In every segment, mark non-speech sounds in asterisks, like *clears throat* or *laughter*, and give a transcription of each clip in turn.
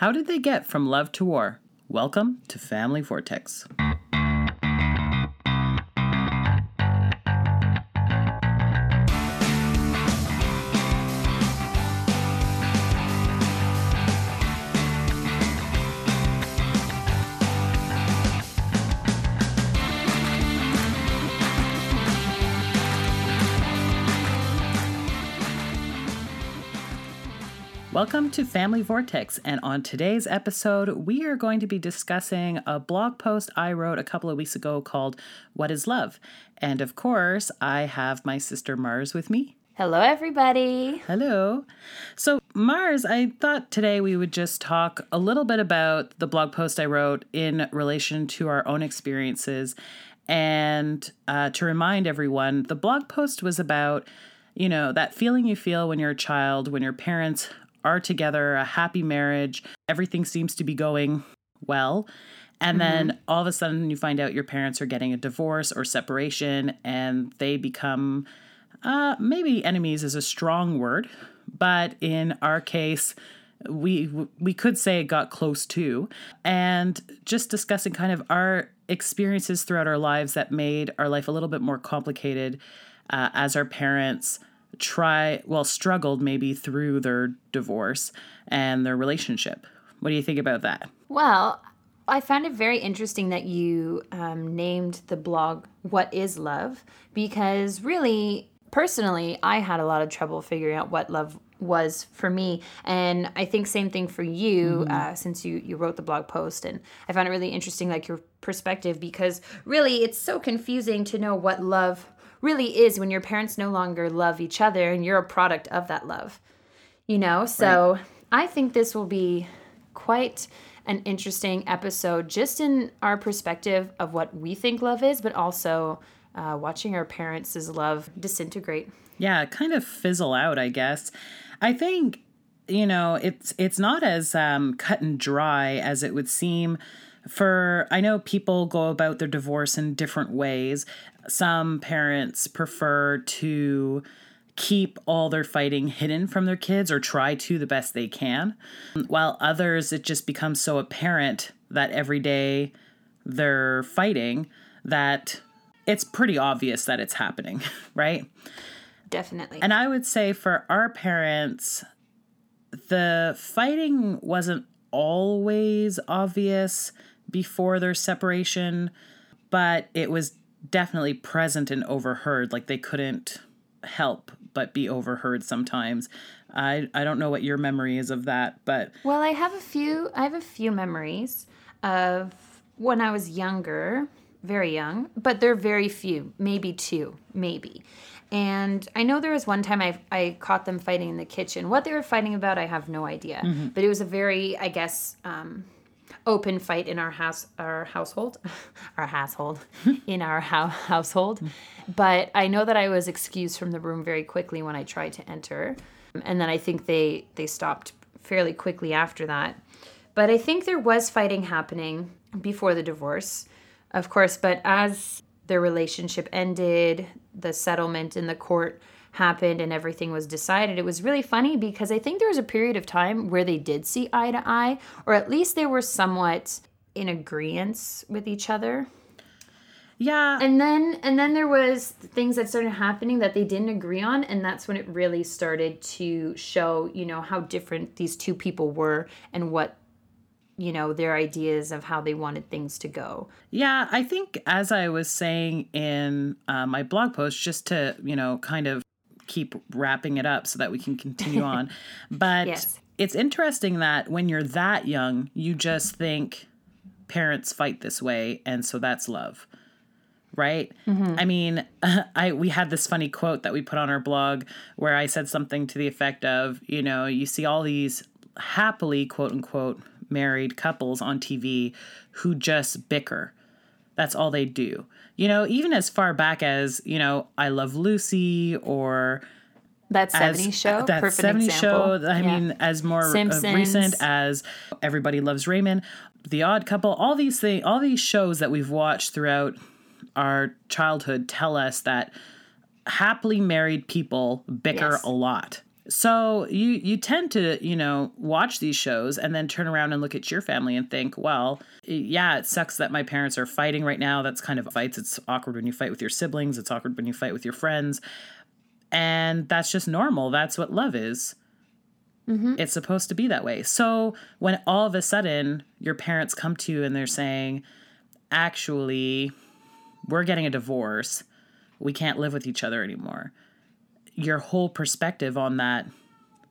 How did they get from love to war? Welcome to Family Vortex. Welcome to Family Vortex, and on today's episode, we are going to be discussing a blog post I wrote a couple of weeks ago called What is Love? And of course, I have my sister Mars with me. Hello, everybody. Hello. So, Mars, I thought today we would just talk a little bit about the blog post I wrote in relation to our own experiences. And uh, to remind everyone, the blog post was about you know, that feeling you feel when you're a child, when your parents are together, a happy marriage, everything seems to be going well. And mm-hmm. then all of a sudden you find out your parents are getting a divorce or separation and they become uh, maybe enemies is a strong word, but in our case, we we could say it got close to and just discussing kind of our experiences throughout our lives that made our life a little bit more complicated uh, as our parents try well struggled maybe through their divorce and their relationship. What do you think about that? Well i found it very interesting that you um, named the blog what is love? Because really personally i had a lot of trouble figuring out what love was for me. And i think same thing for you mm-hmm. uh, since you you wrote the blog post. And i found it really interesting like your perspective because really it's so confusing to know what love really is when your parents no longer love each other and you're a product of that love. You know? So right. I think this will be quite an interesting episode just in our perspective of what we think love is, but also uh, watching our parents' love disintegrate. Yeah, kind of fizzle out, I guess. I think you know it's it's not as um, cut and dry as it would seem for i know people go about their divorce in different ways some parents prefer to keep all their fighting hidden from their kids or try to the best they can, while others, it just becomes so apparent that every day they're fighting that it's pretty obvious that it's happening, *laughs* right? Definitely. And I would say for our parents, the fighting wasn't always obvious before their separation, but it was definitely present and overheard. Like they couldn't help but be overheard sometimes. I I don't know what your memory is of that, but well, I have a few. I have a few memories of when I was younger, very young, but they're very few, maybe two, maybe. And I know there was one time I, I caught them fighting in the kitchen. What they were fighting about, I have no idea. Mm-hmm. But it was a very, I guess, um, open fight in our house our household *laughs* our household *laughs* in our ho- household. But i know that i was excused from the room very quickly when i tried to enter. And then i think they they stopped fairly quickly after that. But i think there was fighting happening before the divorce of course. But as their relationship ended the settlement in the court happened and everything was decided, it was really funny because I think there was a period of time where they did see eye to eye, or at least they were somewhat in agreement with each other. Yeah. And then and then there was things that started happening that they didn't agree on and that's when it really started to show, you know, how different these two people were and what you know their ideas of how they wanted things to go yeah i think as i was saying in uh, my blog post just to you know kind of keep wrapping it up so that we can continue on. *laughs* But yes. it's interesting that when you're that young, you just think parents fight this way and so that's love. Right? Mm-hmm. I mean, *laughs* I we had this funny quote that we put on our blog where I said something to the effect of, you know, you see all these happily quote unquote married couples on TV who just bicker. That's all they do you know, even as far back as, you know, I Love Lucy or that 70s show. That Perfect 70s example. show. I yeah. mean, as more recent as Everybody Loves Raymond, The Odd Couple, all these things, all these shows that we've watched throughout our childhood tell us that happily married people bicker yes. a lot. So you you tend to, you know, watch these shows and then turn around and look at your family and think, well, yeah, it sucks that my parents are fighting right now. That's kind of fights. It's awkward when you fight with your siblings. It's awkward when you fight with your friends. And that's just normal. That's what love is. Mm-hmm. It's supposed to be that way. So when all of a sudden your parents come to you and they're saying, actually, we're getting a divorce, we can't live with each other anymore, your whole perspective on that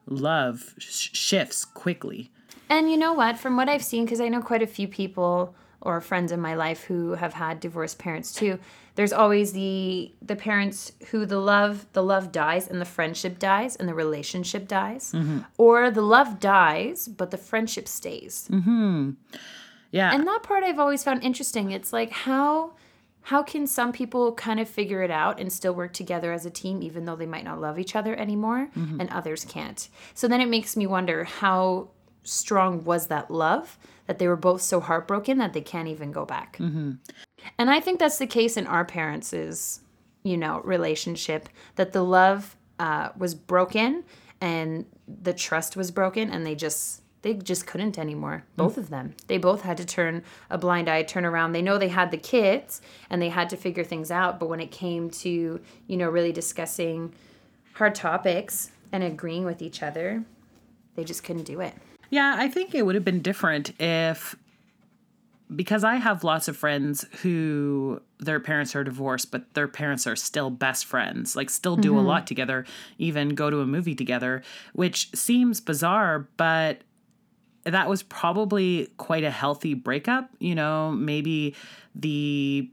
love sh- shifts quickly. And you know what? From what I've seen, because I know quite a few people or friends in my life who have had divorced parents too there's always the the parents who the love the love dies and the friendship dies and the relationship dies mm-hmm. or the love dies but the friendship stays mm-hmm. yeah and that part i've always found interesting it's like how how can some people kind of figure it out and still work together as a team even though they might not love each other anymore mm-hmm. and others can't so then it makes me wonder how strong was that love that they were both so heartbroken that they can't even go back. Mm-hmm. And I think that's the case in our parents' you know, relationship that the love uh, was broken and the trust was broken and they just they just couldn't anymore both mm of them. They both had to turn a blind eye turn around. They know they had the kids and they had to figure things out but when it came to you know really discussing hard topics and agreeing with each other they just couldn't do it. Yeah, I think it would have been different if because I have lots of friends who their parents are divorced, but their parents are still best friends, like still do mm-hmm. a lot together, even go to a movie together, which seems bizarre, but that was probably quite a healthy breakup. You know, maybe the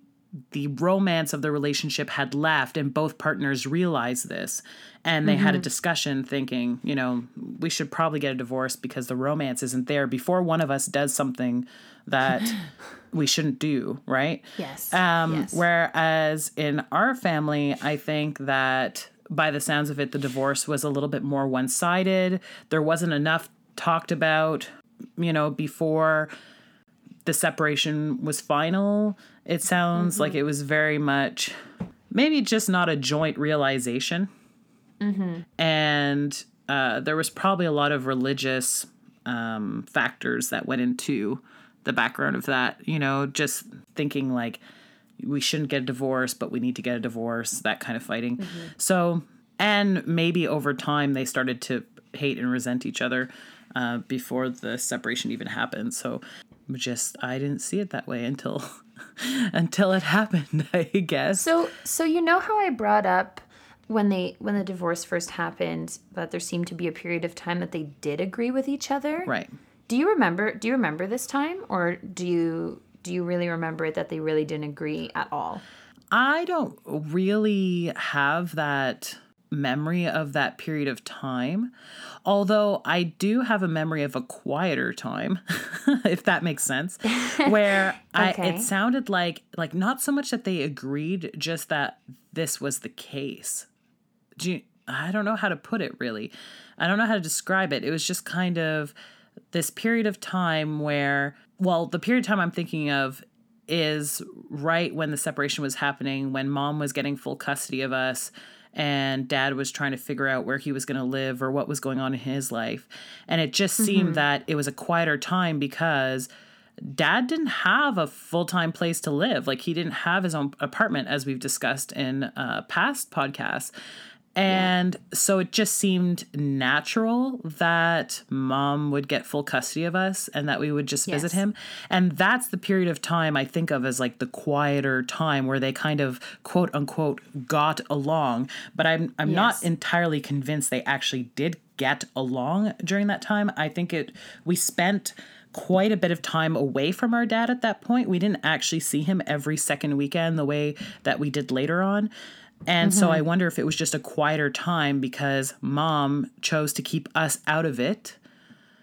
the romance of the relationship had left and both partners realized this and they mm-hmm. had a mm-hmm. discussion thinking you know we should probably get a divorce because the romance isn't there before one of us does something that we shouldn't do right yes um yes. whereas in our family i think that by the sounds of it the divorce was a little bit more one-sided there wasn't enough talked about you know before the separation was final it sounds mm-hmm. like it was very much maybe just not a joint realization. Mm-hmm. And uh, there was probably a lot of religious um, factors that went into the background of that. You know, just thinking like we shouldn't get a divorce, but we need to get a divorce, that kind of fighting. Mm-hmm. So, and maybe over time they started to hate and resent each other uh, before the separation even happened. So, just I didn't see it that way until *laughs* until it happened, *laughs* I guess. So so you know how I brought up when they when the divorce first happened that there seemed to be a period of time that they did agree with each other? Right. Do you remember do you remember this time or do you do you really remember it that they really didn't agree at all? I don't really have that memory of that period of time. Although I do have a memory of a quieter time, *laughs* if that makes sense, *laughs* where okay. I it sounded like like not so much that they agreed, just that this was the case. Do you, I don't know how to put it really. I don't know how to describe it. It was just kind of this period of time where well, the period of time I'm thinking of is right when the separation was happening, when mom was getting full custody of us and dad was trying to figure out where he was going to live or what was going on in his life. And it just seemed mm-hmm. that it was a quieter time because dad didn't have a full-time place to live like he didn't have his own apartment as we've discussed in uh, past podcasts and yeah. so it just seemed natural that mom would get full custody of us and that we would just visit him. And that's the period of time I think of as like the quieter time where they kind of quote unquote got along. But I'm I'm yes. not entirely convinced they actually did get along during that time. I think it we spent quite a bit of time away from our dad at that point. We didn't actually see him every second weekend the way that we did later on. And mm-hmm. so I wonder if it was just a quieter time because mom chose to keep us out of it.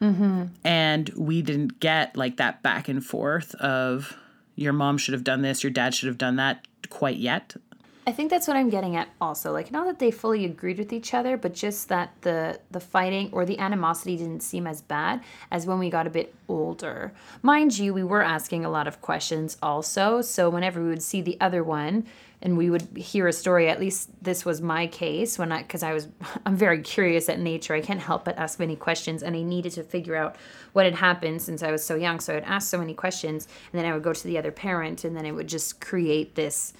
Mm-hmm. And we didn't get like that back and forth of your mom should have done this, your dad should have done that quite yet. I think that's what I'm getting at also. Like not that they fully agreed with each other, but just that the the fighting or the animosity didn't seem as bad as when we got a bit older. Mind you, we were asking a lot of questions also, so whenever we would see the other one and we would hear a story, at least this was my case when I cuz I was *laughs* I'm very curious at nature. I can't help but ask many questions and I needed to figure out what had happened since I was so young. So I'd ask so many questions and then I would go to the other parent and then it would just create this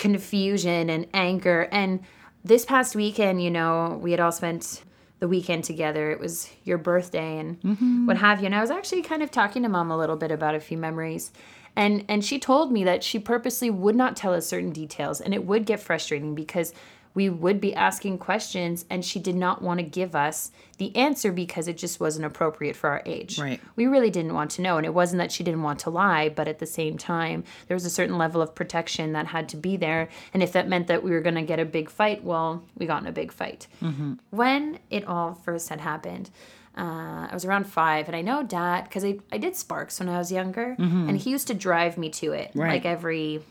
confusion and anger. And this past weekend, you know, we had all spent the weekend together. It was your birthday and mm-hmm. what have you. And I was actually kind of talking to mom a little bit about a few memories. And and she told me that she purposely would not tell us certain details and it would get frustrating because we would be asking questions and she did not want to give us the answer because it just wasn't appropriate for our age. Right. We really didn't want to know and it wasn't that she didn't want to lie, but at the same time there was a certain level of protection that had to be there and if that meant that we were going to get a big fight, well, we got in a big fight. Mm-hmm. When it all first had happened, uh, I was around five, and I know dad because I, I did Sparks when I was younger, mm-hmm. and he used to drive me to it right. like every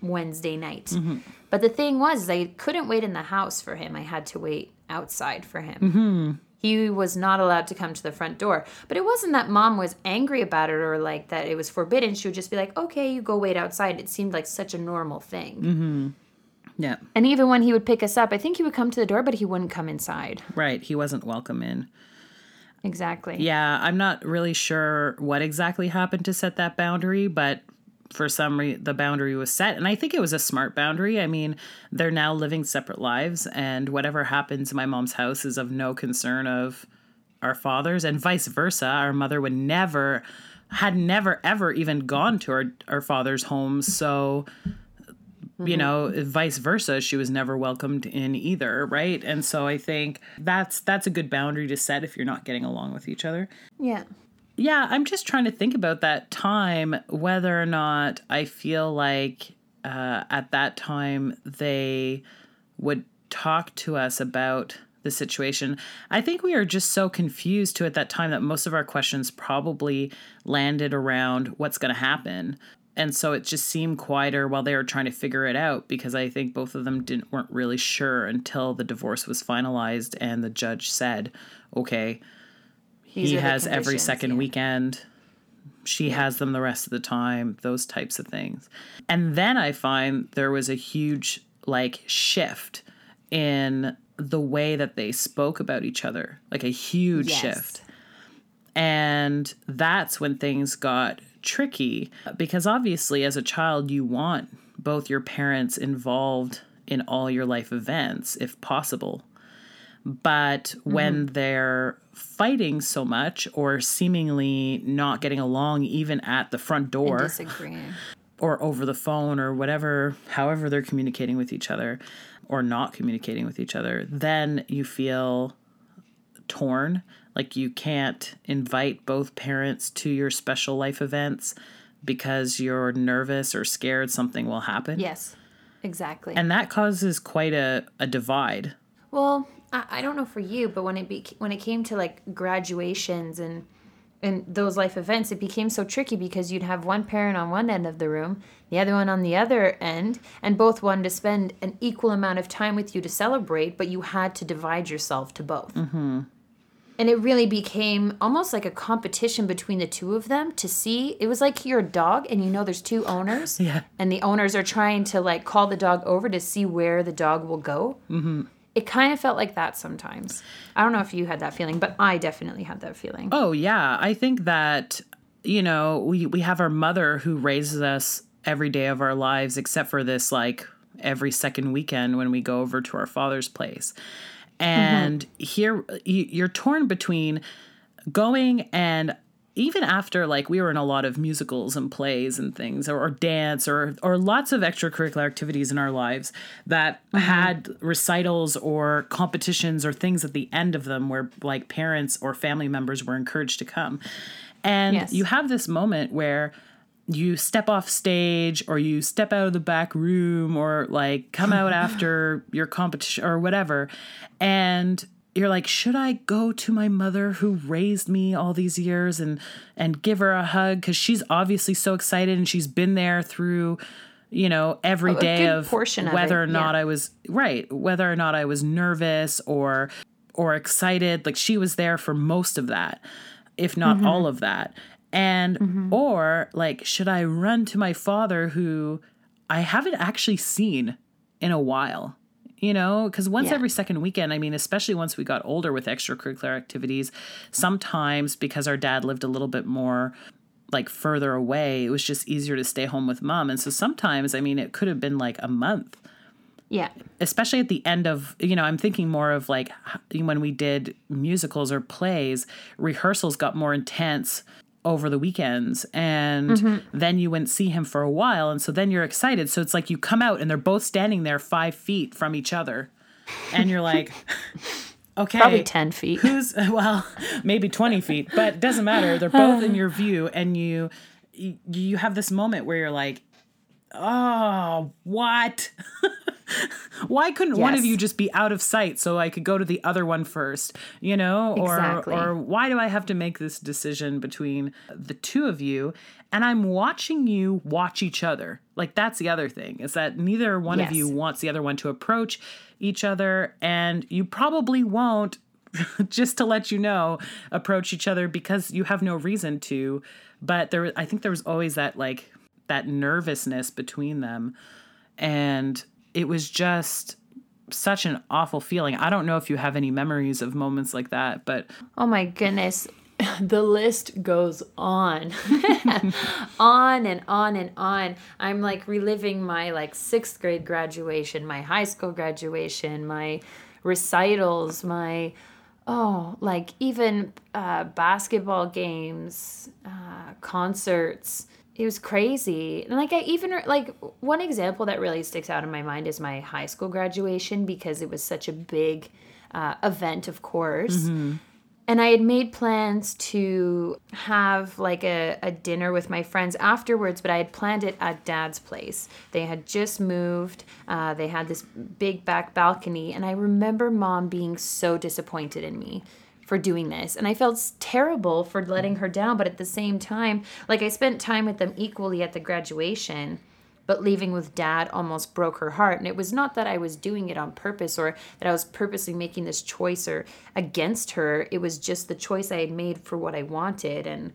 Wednesday night. Mm-hmm. But the thing was, I couldn't wait in the house for him. I had to wait outside for him. Mm-hmm. He was not allowed to come to the front door. But it wasn't that mom was angry about it or like that it was forbidden. She would just be like, okay, you go wait outside. It seemed like such a normal thing. Mm-hmm. Yeah. And even when he would pick us up, I think he would come to the door, but he wouldn't come inside. Right. He wasn't welcome in. Exactly. Yeah. I'm not really sure what exactly happened to set that boundary, but for some reason the boundary was set. And i think it was a smart boundary. I mean they're now living separate lives and whatever happens in my mom's house is of no concern of our fathers and vice versa. Our mother would never had never ever even gone to our, our father's home. So mm-hmm. you know vice versa she was never welcomed in either right? And so i think that's that's a good boundary to set if you're not getting along with each other. Yeah yeah, I'm just trying to think about that time, whether or not I feel like uh, at that time they would talk to us about the situation. I think we are just so confused to at that time that most of our questions probably landed around what's going to happen. And so it just seemed quieter while they were trying to figure it out because I think both of them didn't weren't really sure until the divorce was finalized and the judge said, "Okay, he has every second yeah. weekend. She has them the rest of the time, those types of things. And then I find there was a huge like shift in the way that they spoke about each other, like a huge yes. shift. And that's when things got tricky because obviously, as a child, you want both your parents involved in all your life events if possible. But mm-hmm. when they're fighting so much or seemingly not getting along even at the front door and disagreeing or over the phone or whatever however they're communicating with each other or not communicating with each other then you feel torn. Like you can't invite both parents to your special life events because you're nervous or scared something will happen. Yes exactly. And that causes quite a, a divide. Well I, I don't know for you, but when it be, when it came to like graduations and and those life events, it became so tricky because you'd have one parent on one end of the room, the other one on the other end, and both wanted to spend an equal amount of time with you to celebrate, but you had to divide yourself to both. Mm-hmm. And it really became almost like a competition between the two of them to see. It was like you're a dog and you know there's two owners. *laughs* yeah. And the owners are trying to like call the dog over to see where the dog will go. Mm-hmm it kind of felt like that sometimes. I don't know if you had that feeling, but I definitely had that feeling. Oh, yeah. I think that, you know, we, we have our mother who raises us every day of our lives, except for this, like, every second weekend when we go over to our father's place. And mm-hmm. here you're torn between going and even after like we were in a lot of musicals and plays and things or, or dance or or lots of extracurricular activities in our lives that mm-hmm. had recitals or competitions or things at the end of them where like parents or family members were encouraged to come and yes. you have this moment where you step off stage or you step out of the back room or like come out *laughs* after your competition or whatever and you're like, should I go to my mother who raised me all these years and and give her a hug because she's obviously so excited and she's been there through you know, every day of portion of whether it, or not yeah. I was right, whether or not I was nervous or or excited. Like she was there for most of that, if not Mm-hmm. all of that. And or like, should I run to my father who I haven't actually seen in a while? You know, because once Yeah. every second weekend, I mean, especially once we got older with extracurricular activities, sometimes because our dad lived a little bit more like further away, it was just easier to stay home with mom. And so sometimes, I mean, it could have been like a month Yeah. especially at the end of you know i'm thinking more of like when we did musicals or plays rehearsals got more intense over the weekends and mm-hmm. then you wouldn't see him for a while and so then you're excited. So it's like you come out and they're both standing there five feet from each other and you're like *laughs* okay. Probably 10 feet. who's *laughs* well maybe 20 feet but it doesn't matter. They're both in your view and you you you have this moment where you're like oh what? *laughs* Why couldn't one of you just be out of sight so i could go to the other one first you know? Or Exactly. or why do i have to make this decision between the two of you? And i'm watching you watch each other. Like that's the other thing is that neither one of you wants the other one to approach each other and you probably won't *laughs* just to let you know approach each other because you have no reason to. But there i think there was always that like that nervousness between them and it was just such an awful feeling i don't know if you have any memories of moments like that but Oh my goodness. *laughs* The list goes on. *laughs* on and on and on. I'm like reliving my like 6th grade graduation, my high school graduation, my recitals, my oh, like even uh, basketball games, uh, concerts. It was crazy. And like I even like one example that really sticks out in my mind is my high school graduation because it was such a big uh, event, of course and I had made plans to have like a, a dinner with my friends afterwards, but I had planned it at dad's place. They had just moved, uh, they had this big back balcony, and I remember mom being so disappointed in me for doing this. And I felt terrible for letting her down, but at the same time, like I spent time with them equally at the graduation but leaving with dad almost broke her heart. And it was not that i was doing it on purpose or that i was purposely making this choice or against her. It was just the choice i had made for what i wanted. And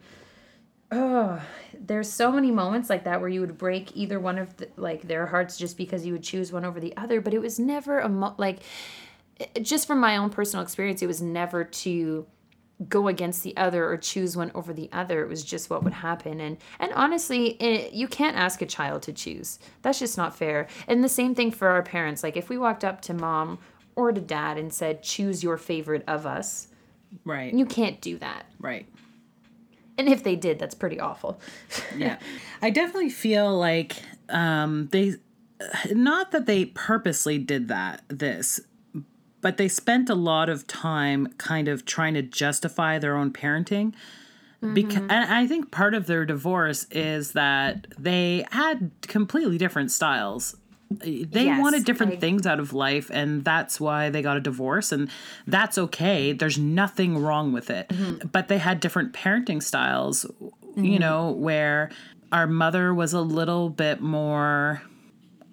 oh there's so many moments like that where you would break either one of the, like their hearts just because you would choose one over the other but it was never a mo- like just from my own personal experience it was never to go against the other or choose one over the other. It was just what would happen. And and honestly it, you can't ask a child to choose. That's just not fair. And the same thing for our parents. Like if we walked up to mom or to dad and said choose your favorite of us right. you can't do that. Right. And if they did that's pretty awful. *laughs* Yeah. I definitely feel like um they not that they purposely did that this but they spent a lot of time kind of trying to justify their own parenting because mm-hmm. and i think part of their divorce is that they had completely different styles. They Yes, wanted different I- things out of life and that's why they got a divorce and that's okay. There's nothing wrong with it. Mm-hmm. But they had different parenting styles you mm-hmm. know where our mother was a little bit more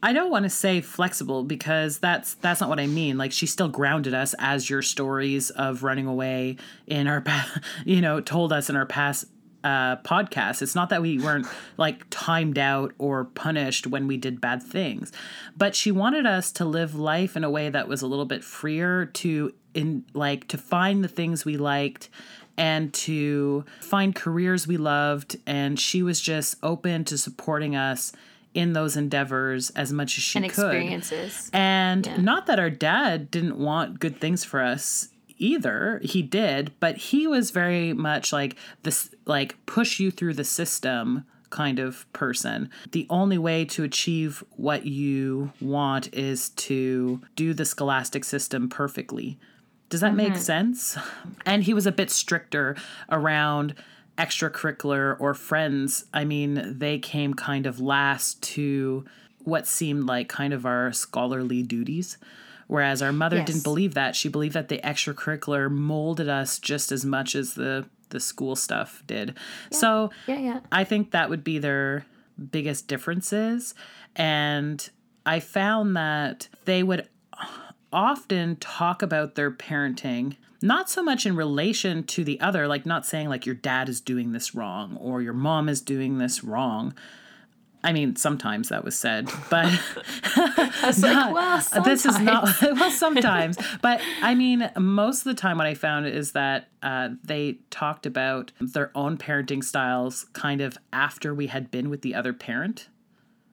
I don't want to say flexible because that's that's not what I mean. Like she still grounded us as your stories of running away in our *laughs* you know told us in our past uh podcast. It's not that we weren't like timed out or punished when we did bad things, but she wanted us to live life in a way that was a little bit freer to in like to find the things we liked and to find careers we loved and she was just open to supporting us in those endeavors as much as she and could. experiences And not that our dad didn't want good things for us either. He did, but he was very much like this like push you through the system kind of person. The only way to achieve what you want is to do the scholastic system perfectly. Does that make mm-hmm. sense? And he was a bit stricter around extracurricular or friends. I mean, they came kind of last to what seemed like kind of our scholarly duties. Whereas our mother Yes. didn't believe that. She believed that the extracurricular molded us just as much as the the school stuff did. So yeah yeah I think that would be their biggest differences. And I found that they would often talk about their parenting not so much in relation to the other like not saying like your dad is doing this wrong or your mom is doing this wrong I mean, sometimes that was said, but *laughs* was like, well, this is not *laughs* well. Sometimes, *laughs* but I mean, most of the time, what I found is that uh, they talked about their own parenting styles kind of after we had been with the other parent.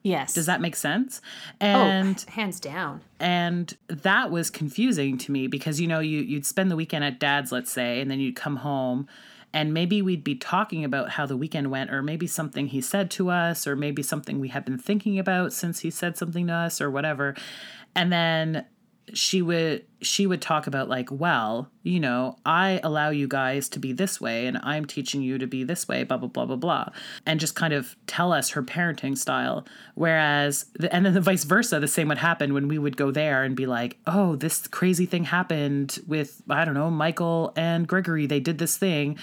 Yes. Does that make sense? Oh, and oh, hands down. And that was confusing to me because you know you you'd spend the weekend at dad's, let's say, and then you'd come home and maybe we'd be talking about how the weekend went or maybe something he said to us or maybe something we had been thinking about since he said something to us or whatever. And then she would she would talk about like well you know i allow you guys to be this way and i'm teaching you to be this way blah blah blah blah blah and just kind of tell us her parenting style. Whereas the, and then the vice versa the same would happen when we would go there and be like oh this crazy thing happened with i don't know michael and gregory. They did this thing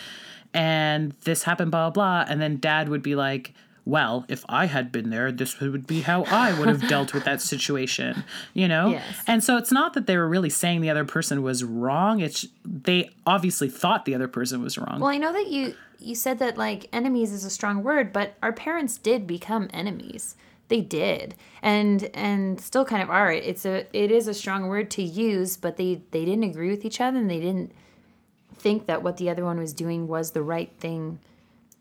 and this happened blah blah blah. And then dad would be like well, if I had been there, this would be how I would have dealt with that situation, you know? Yes. And so it's not that they were really saying the other person was wrong. It's they obviously thought the other person was wrong. Well, I know that you you said that like enemies is a strong word, but our parents did become enemies. They did. And and still kind of are. It's a it is a strong word to use, but they they didn't agree with each other and they didn't think that what the other one was doing was the right thing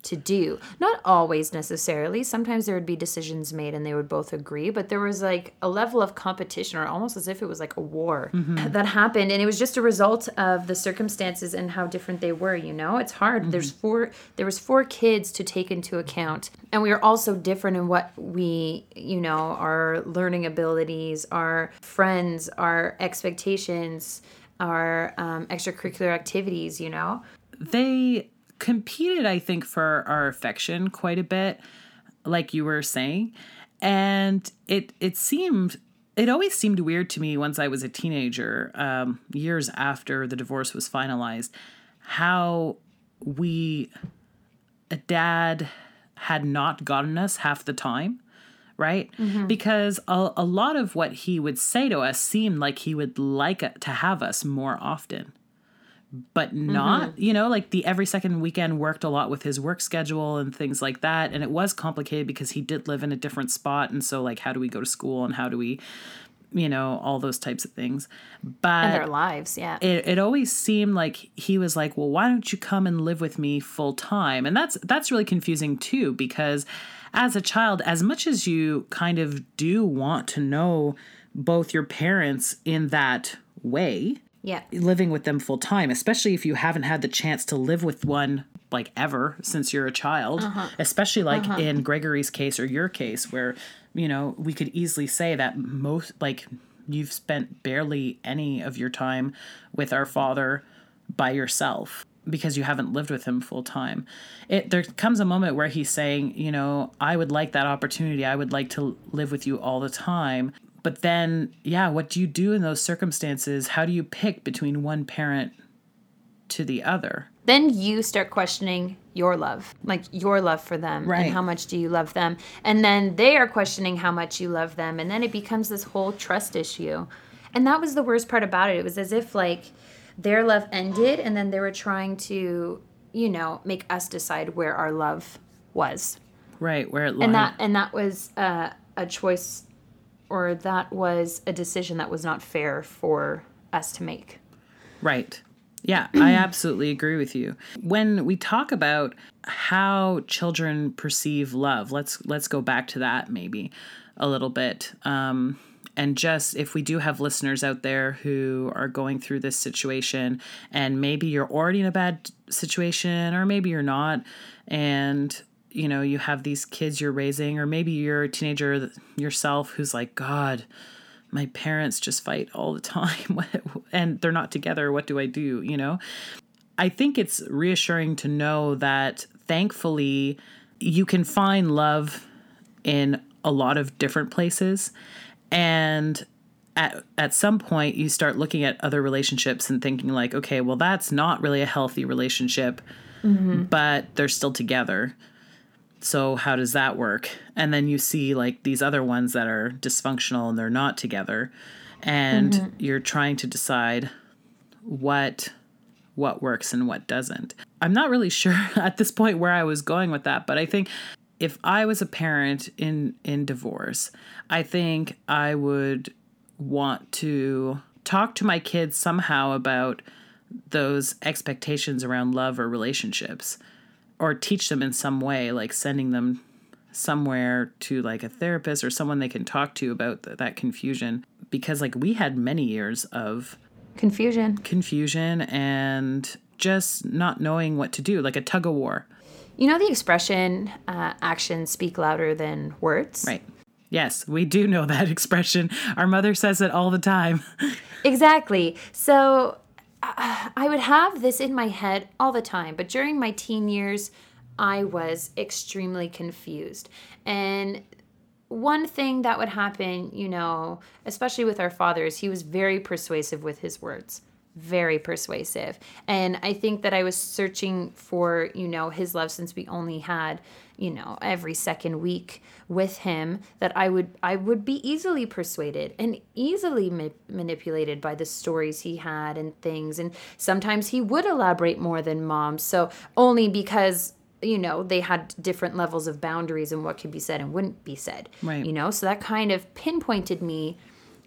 to do. Not always necessarily. Sometimes there would be decisions made and they would both agree, but there was like a level of competition or almost as if it was like a war mm-hmm. *laughs* that happened and it was just a result of the circumstances and how different they were, you know? It's hard. Mm-hmm. There's four there was four kids to take into account. And we are also different in what we, you know, our learning abilities, our friends, our expectations, our um, extracurricular activities, you know? They competed, I think, for our affection quite a bit, like you were saying. And it it seemed it always seemed weird to me once I was a teenager, um, years after the divorce was finalized, how we a dad had not gotten us half the time right? Mm-hmm. Because a, a lot of what he would say to us seemed like he would like to have us more often but not mm-hmm. you know like the every second weekend worked a lot with his work schedule and things like that and it was complicated because he did live in a different spot and so like how do we go to school and how do we you know all those types of things. But and their lives yeah. it, it always seemed like he was like well why don't you come and live with me full time and that's that's really confusing too because as a child as much as you kind of do want to know both your parents in that way yeah. living with them full time, especially if you haven't had the chance to live with one like ever since you're a child, uh-huh. especially like uh-huh. in Gregory's case or your case where, you know, we could easily say that most like you've spent barely any of your time with our father by yourself because you haven't lived with him full time. It there comes a moment where he's saying, you know, I would like that opportunity. I would like to live with you all the time. But then, yeah, what do you do in those circumstances? How do you pick between one parent to the other? Then you start questioning your love, like your love for them, right. and how much do you love them? And then they are questioning how much you love them, and then it becomes this whole trust issue. And that was the worst part about it. It was as if like their love ended, and then they were trying to, you know, make us decide where our love was. Right, where it lied. And that and that was uh, a choice or that was a decision that was not fair for us to make. Right. Yeah, I *clears throat* absolutely agree with you. When we talk about how children perceive love, let's let's go back to that maybe a little bit. Um, and just if we do have listeners out there who are going through this situation, and maybe you're already in a bad situation, or maybe you're not, and you know, you have these kids you're raising, or maybe you're a teenager yourself who's like, God, my parents just fight all the *laughs* time and they're not together. What do I do? You know, I think it's reassuring to know that thankfully you can find love in a lot of different places. And at, at some point, you start looking at other relationships and thinking, like, okay, well, that's not really a healthy relationship, mm-hmm. but they're still together so how does that work? And then you see like these other ones that are dysfunctional and they're not together. And mm-hmm. you're trying to decide what what works and what doesn't. I'm not really *laughs* sure at this point where I was going with that, but I think if I was a parent in in divorce, I think I would want to talk to my kids somehow about those expectations around love or relationships or teach them in some way like sending them somewhere to like a therapist or someone they can talk to about th- that confusion. Because like we had many years of confusion. confusion and just not knowing what to do like a tug of war. You know the expression uh, actions speak louder than words right. Yes we do know that *laughs* expression. Our mother says it all the time. *laughs* Exactly. So *sighs* i would have this in my head all the time but during my teen years i was extremely confused and one thing that would happen, you know, especially with our fathers, he was very persuasive with his words. Very persuasive. And I think that I was searching for, you know, his love since we only had, you know, every second week with him that I would I would be easily persuaded and easily ma- manipulated by the stories he had and things. And sometimes he would elaborate more than mom. So only because you know they had different levels of boundaries and what could be said and wouldn't be said right. you know? So that kind of pinpointed me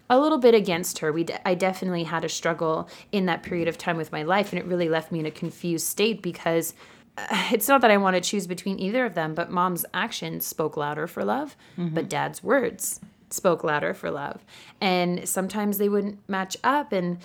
a little bit against her. We de- i definitely had a struggle in that period of time with my life and it really left me in a confused state because *sighs* it's not that i want to choose between either of them but mom's actions spoke louder for love mm-hmm. but dad's words spoke louder for love and sometimes they wouldn't match up and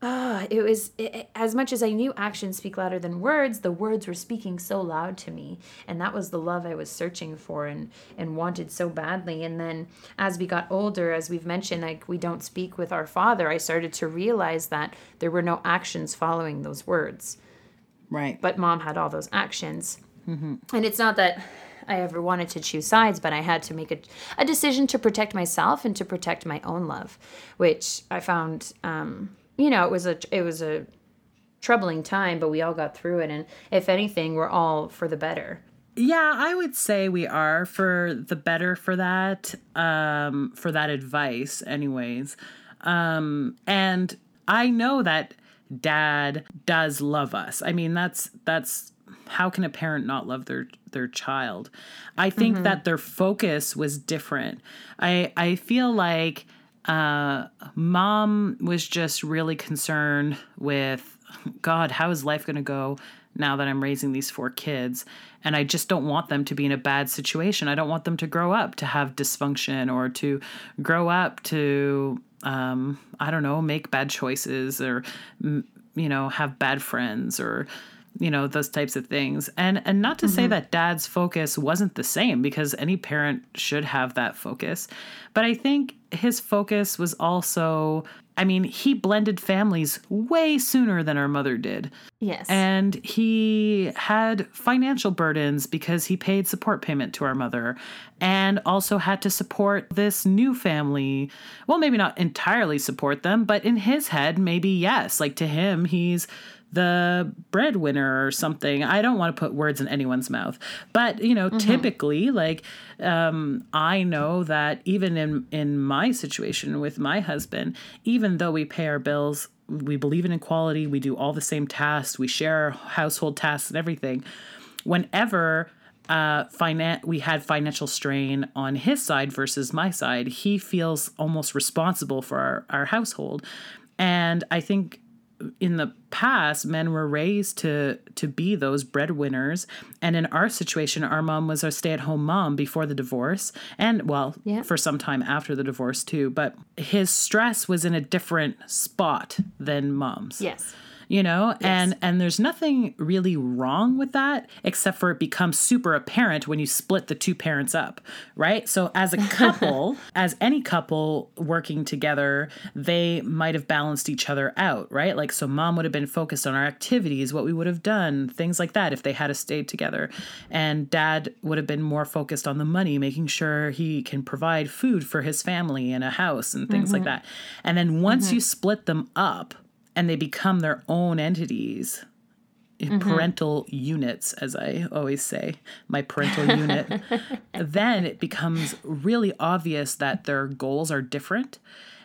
Ah, it was it, as much as I knew actions speak louder than words, the words were speaking so loud to me, and that was the love I was searching for and and wanted so badly. And then as we got older, as we've mentioned, like we don't speak with our father, I started to realize that there were no actions following those words. Right. But mom had all those actions, mm-hmm. and it's not that I ever wanted to choose sides, but I had to make a, a decision to protect myself and to protect my own love, which I found. Um, you know, it was a it was a troubling time, but we all got through it and if anything, we're all for the better. Yeah, I would say we are for the better for that um for that advice anyways. Um and I know that dad does love us. I mean, that's that's how can a parent not love their their child? I think mm-hmm. that their focus was different. I I feel like uh, mom was just really concerned with God, how is life going to go now that I'm raising these four kids? And I just don't want them to be in a bad situation. I don't want them to grow up to have dysfunction or to grow up to, um, I don't know, make bad choices or, you know, have bad friends or, you know those types of things and and not to mm-hmm. say that dad's focus wasn't the same because any parent should have that focus but i think his focus was also I mean, he blended families way sooner than our mother did. Yes. And he had financial burdens because he paid support payment to our mother and also had to support this new family. Well, maybe not entirely support them, but in his head, maybe yes. Like to him, he's the breadwinner or something. I don't want to put words in anyone's mouth, but you know, mm-hmm. typically, like um, I know that even in in my situation with my husband, even though we pay our bills, we believe in equality. We do all the same tasks. We share household tasks and everything. Whenever uh, finan- we had financial strain on his side versus my side, he feels almost responsible for our, our household. And I think in the past men were raised to to be those breadwinners. And in our situation our mom was a stay-at-home mom before the divorce and well yeah. for some time after the divorce too. But his stress was in a different spot than mom's. Yes you know yes. and and there's nothing really wrong with that except for it becomes super apparent when you split the two parents up right so as a *laughs* couple as any couple working together they might have balanced each other out right like so mom would have been focused on our activities what we would have done things like that if they had stayed together and dad would have been more focused on the money making sure he can provide food for his family and a house and things mm-hmm. like that and then once mm-hmm. you split them up and they become their own entities mm-hmm. parental units, as I always say, my parental unit, *laughs* then it becomes really obvious that their goals are different.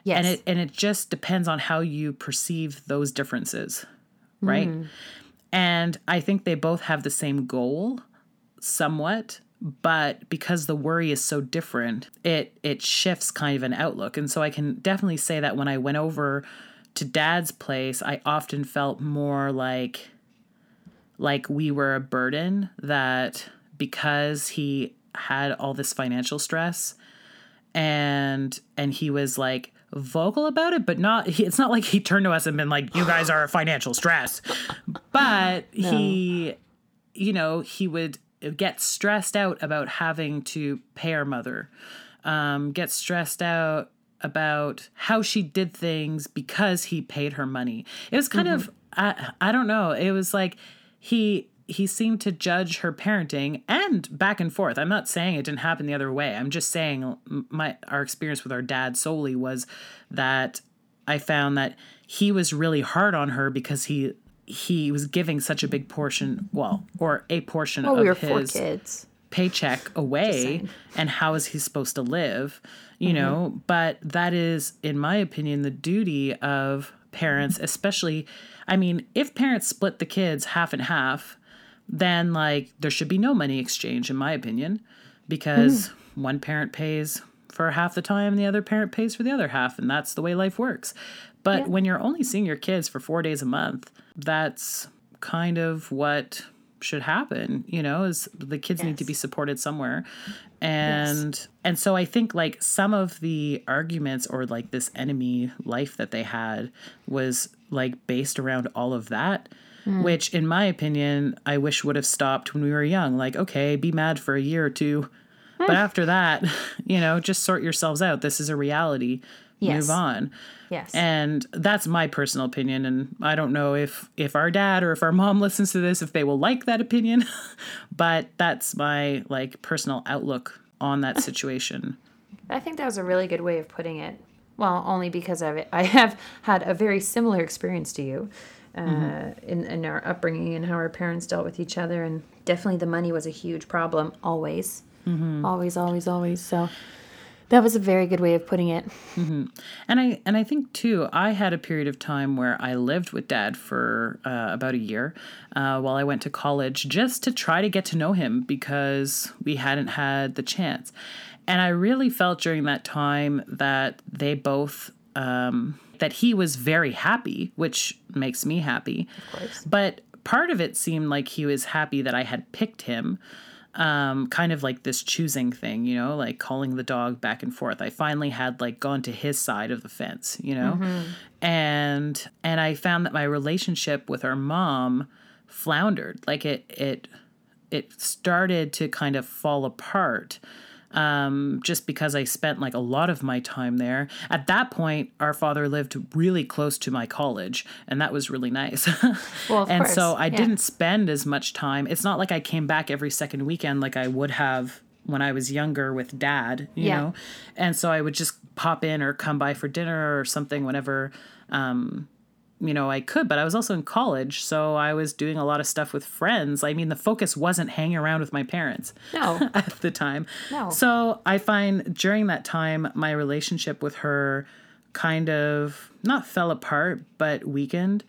Yes. And it and it just depends on how you perceive those differences. Right. Mm. And I think they both have the same goal somewhat, but because the worry is so different, it it shifts kind of an outlook. And so I can definitely say that when I went over to dad's place, I often felt more like like we were a burden that because he had all this financial stress and and he was like vocal about it but not he, it's not like he turned to us and been like you guys are a financial stress. But *laughs* he you know he would get stressed out about having to pay our mother um, get stressed out about how she did things because he paid her money. It was kind mm-hmm. of I, I don't know. It was like he he seemed to judge her parenting and back and forth. I'm not saying it didn't happen the other way. I'm just saying my our experience with our dad solely was that i found that he was really hard on her because he he was giving such a big portion well or a portion well, of we were his four kids. Paycheck away and how is he supposed to live you Mm-hmm. know but that is in my opinion the duty of parents especially i mean if parents split the kids half and half then like there should be no money exchange in my opinion because Mm-hmm. one parent pays for half the time and the other parent pays for the other half and that's the way life works but Yeah. when you're only seeing your kids for 4 days a month that's kind of what should happen you know is the kids need to be supported somewhere. And and so i think like some of the arguments or like this enemy life that they had was like based around all of that hmm. which in my opinion i wish would have stopped when we were young. Like okay be mad for a year or two but hmm. after that *laughs* you know just sort yourselves out. This is a reality Yes. move on Yes. and that's my personal opinion and i don't know if if our dad or if our mom *laughs* listens to this if they will like that opinion *laughs* but that's my like personal outlook on that *laughs* situation I think that was a really good way of putting it. Well, only because it. I have had a very similar experience to you uh, Mm-hmm. in, in our upbringing and how our parents dealt with each other. And definitely the money was a huge problem, always. Mm-hmm. Always, always, always. So that was a very good way of putting it. and i and i think too i had a period of time where i lived with dad for uh, about a year uh, while i went to college just to try to get to know him because we hadn't had the chance and i really felt during that time that they both um, that he was very happy which makes me happy Of course. but part of it seemed like he was happy that I had picked him. Um, kind of like this choosing thing, you know, like calling the dog back and forth. I finally had like gone to his side of the fence, you know, and and I found that my relationship with our mom floundered. Like it it it started to kind of fall apart um, just because I spent like a lot of my time there. At that point, our father lived really close to my college, and that was really nice. *laughs* Well, and course, so I yeah. didn't spend as much time. It's not like I came back every second weekend like I would have when I was younger with dad, you Yeah. know? And so I would just pop in or come by for dinner or something whenever. Um, you know, I could, but I was also in college, so I was doing a lot of stuff with friends. I mean, the focus wasn't hanging around with my parents No. *laughs* at the time. No. So I find during that time, my relationship with her kind of not fell apart, but weakened.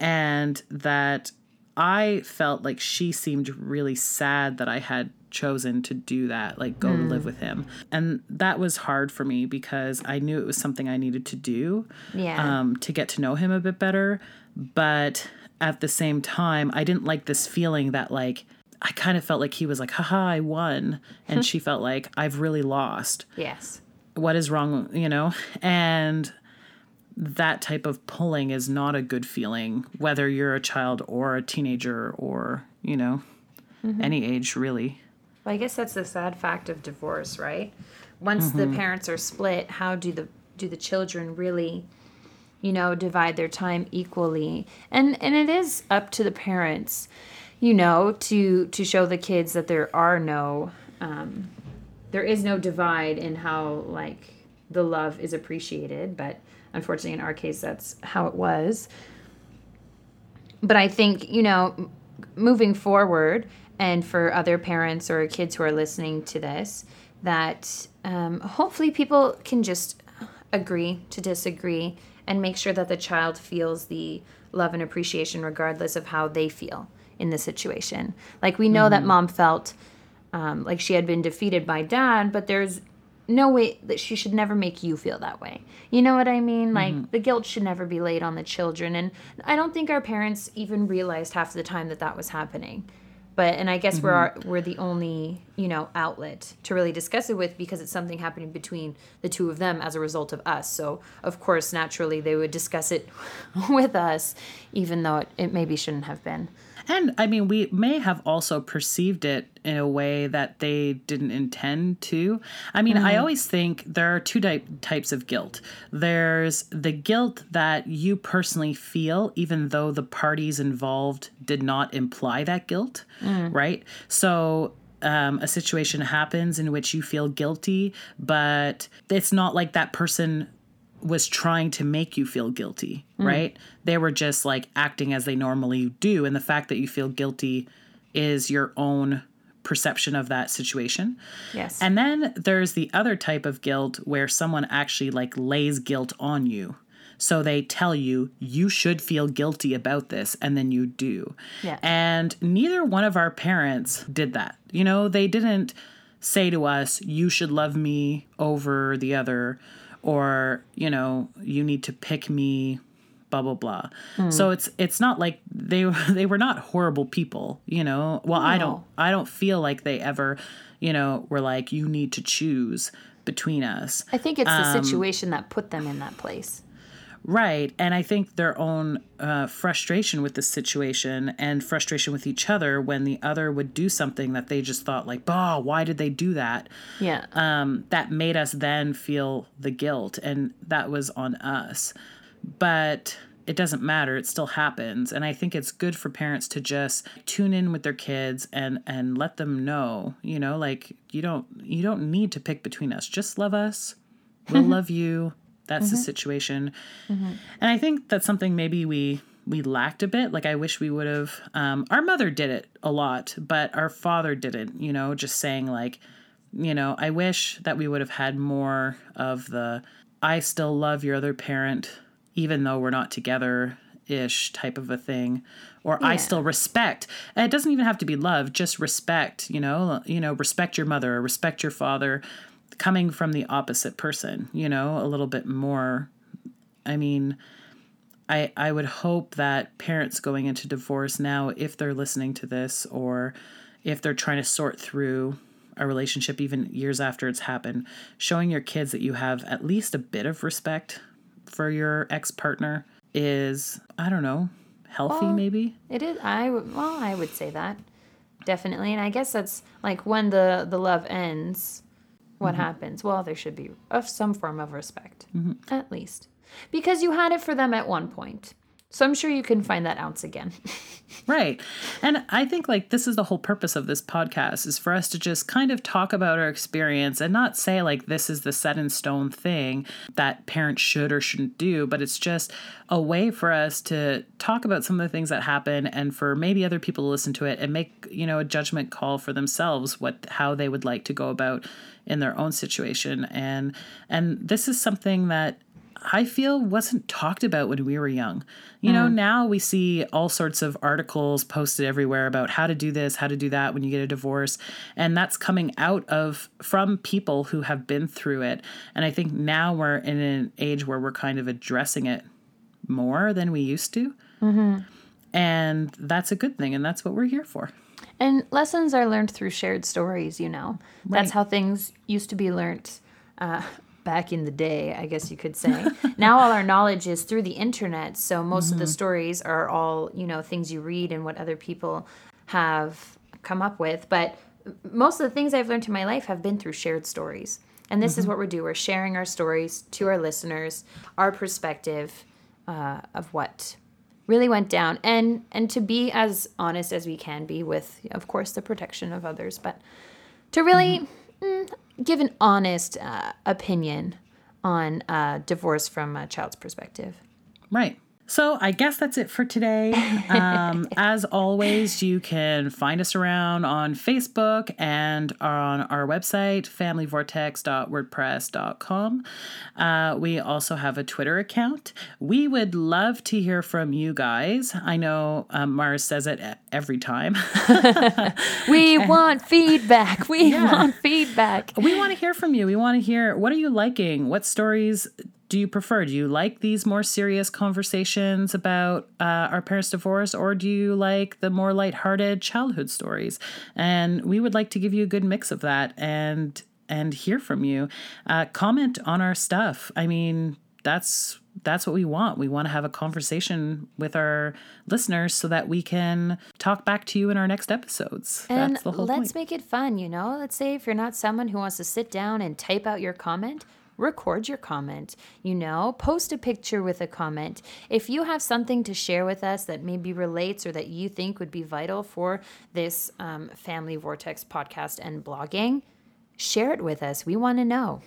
And that I felt like she seemed really sad that I had chosen to do that, like go live with him. And that was hard for me because I knew it was something I needed to do Yeah. um, to get to know him a bit better. But at the same time, I didn't like this feeling that, like, I kind of felt like he was like, haha, I won. And she *laughs* felt like, I've really lost. yes. What is wrong, you know? And that type of pulling is not a good feeling, whether you're a child or a teenager or, you know, any age really. Well, I guess that's the sad fact of divorce, right? Once the parents are split, how do the do the children really, you know, divide their time equally? And and it is up to the parents, you know, to to show the kids that there are no, um, there is no divide in how like the love is appreciated. But unfortunately, in our case, that's how it was. But I think you know moving forward, and for other parents or kids who are listening to this, that um, hopefully people can just agree to disagree and make sure that the child feels the love and appreciation regardless of how they feel in the situation. Like we know mm-hmm. that mom felt um, like she had been defeated by dad, but there's no way that she should never make you feel that way. You know what I mean? Like mm-hmm. the guilt should never be laid on the children. And I don't think our parents even realized half the time that that was happening but and i guess mm-hmm. we're our, we're the only you know outlet to really discuss it with because it's something happening between the two of them as a result of us so of course naturally they would discuss it *laughs* with us even though it, it maybe shouldn't have been and I mean, we may have also perceived it in a way that they didn't intend to. I mean, mm-hmm. I always think there are two type, types of guilt. There's the guilt that you personally feel, even though the parties involved did not imply that guilt, mm. right? So um, a situation happens in which you feel guilty, but it's not like that person was trying to make you feel guilty, mm. right? They were just like acting as they normally do. And the fact that you feel guilty is your own perception of that situation. Yes. And then there's the other type of guilt where someone actually like lays guilt on you. So they tell you you should feel guilty about this and then you do. Yeah. And neither one of our parents did that. You know, they didn't say to us you should love me over the other or you know you need to pick me blah blah blah mm. so it's it's not like they *laughs* they were not horrible people you know well no. i don't i don't feel like they ever you know were like you need to choose between us i think it's the um, situation that put them in that place Right. And I think their own uh, frustration with the situation and frustration with each other when the other would do something that they just thought, like, bah, why did they do that? Yeah. Um, that made us then feel the guilt. And that was on us. But it doesn't matter it still happens and i think it's good for parents to just tune in with their kids and and let them know you know like you don't you don't need to pick between us just love us we'll *laughs* love you that's mm-hmm. the situation. Mm-hmm. And I think that's something maybe we we lacked a bit. Like I wish we would have. Um, our mother did it a lot, but our father didn't. You know, just saying like, you know, I wish that we would have had more of the "I still love your other parent, even though we're not together." ish type of a thing or yeah. i still respect and it doesn't even have to be love just respect you know you know respect your mother or respect your father coming from the opposite person, you know, a little bit more. I mean, I I would hope that parents going into divorce now, if they're listening to this or if they're trying to sort through a relationship even years after it's happened, showing your kids that you have at least a bit of respect for your ex partner is, I don't know, healthy well, maybe. It is. I well, I would say that definitely, and I guess that's like when the the love ends what mm-hmm. happens? Well, there should be of some form of respect, mm-hmm. at least, because you had it for them at one point. So I'm sure you can find that ounce again. *laughs* right. And I think like this is the whole purpose of this podcast is for us to just kind of talk about our experience and not say like this is the set in stone thing that parents should or shouldn't do, but it's just a way for us to talk about some of the things that happen and for maybe other people to listen to it and make, you know, a judgment call for themselves what how they would like to go about in their own situation and and this is something that I feel wasn't talked about when we were young. You mm. know, now we see all sorts of articles posted everywhere about how to do this, how to do that when you get a divorce, and that's coming out of from people who have been through it. And I think now we're in an age where we're kind of addressing it more than we used to. Mm-hmm. And that's a good thing, and that's what we're here for. And lessons are learned through shared stories, you know. Right. That's how things used to be learned. Uh, back in the day, I guess you could say. *laughs* now all our knowledge is through the internet, so most mm-hmm. of the mm-hmm. stories are all, you know, things you read and what other people have come up with, but most of the things I've learned in my life have been through shared stories. And this mm-hmm. is what we do. We're sharing our stories to our listeners, our perspective uh, of what really went down, and and to be as honest as we can be with, of course, the protection of others, but to really mm-hmm. Mm, give an honest uh, opinion on uh, divorce from a child's perspective. Right. So I guess that's it for today. Um, *laughs* as always, you can find us around on Facebook and on our website, familyvortex.wordpress.com. Uh, we also have a Twitter account. We would love to hear from you guys. I know um, Mars says it every time. *laughs* *laughs* we want feedback. We yeah. want feedback. We want to hear from you. We want to hear what are you liking? What stories do you prefer? Do you like these more serious conversations about uh, our parents' divorce, or do you like the more lighthearted childhood stories? And we would like to give you a good mix of that and and hear from you. Uh, comment on our stuff. I mean, that's that's what we want. We want to have a conversation with our listeners so that we can talk back to you in our next episodes. And that's the whole let's point. make it fun, you know? Let's say if you're not someone who wants to sit down and type out your comment, record your comment, you know, post a picture with a comment. If you have something to share with us that maybe relates or that you think would be vital for this um, Family Vortex podcast and blogging, share it with us. We want to know.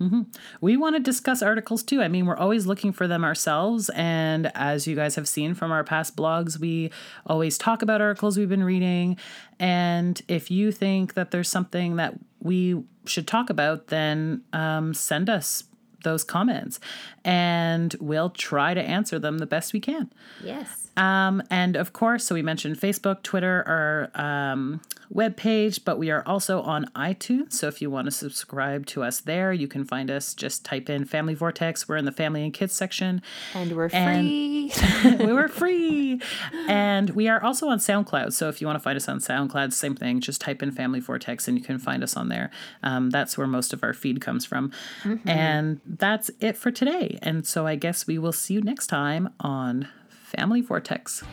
Mm-hmm. We want to discuss articles too. I mean, we're always looking for them ourselves. And as you guys have seen from our past blogs, we always talk about articles we've been reading. And if you think that there's something that we should talk about, then um, send us those comments and we'll try to answer them the best we can. Yes. Um, and of course, so we mentioned Facebook, Twitter, our um, webpage, but we are also on iTunes. So if you want to subscribe to us there, you can find us. Just type in Family Vortex. We're in the Family and Kids section. And we're free. *laughs* we were free. And we are also on SoundCloud. So if you want to find us on SoundCloud, same thing. Just type in Family Vortex and you can find us on there. Um, that's where most of our feed comes from. Mm-hmm. And that's it for today. And so I guess we will see you next time on Family Vortex.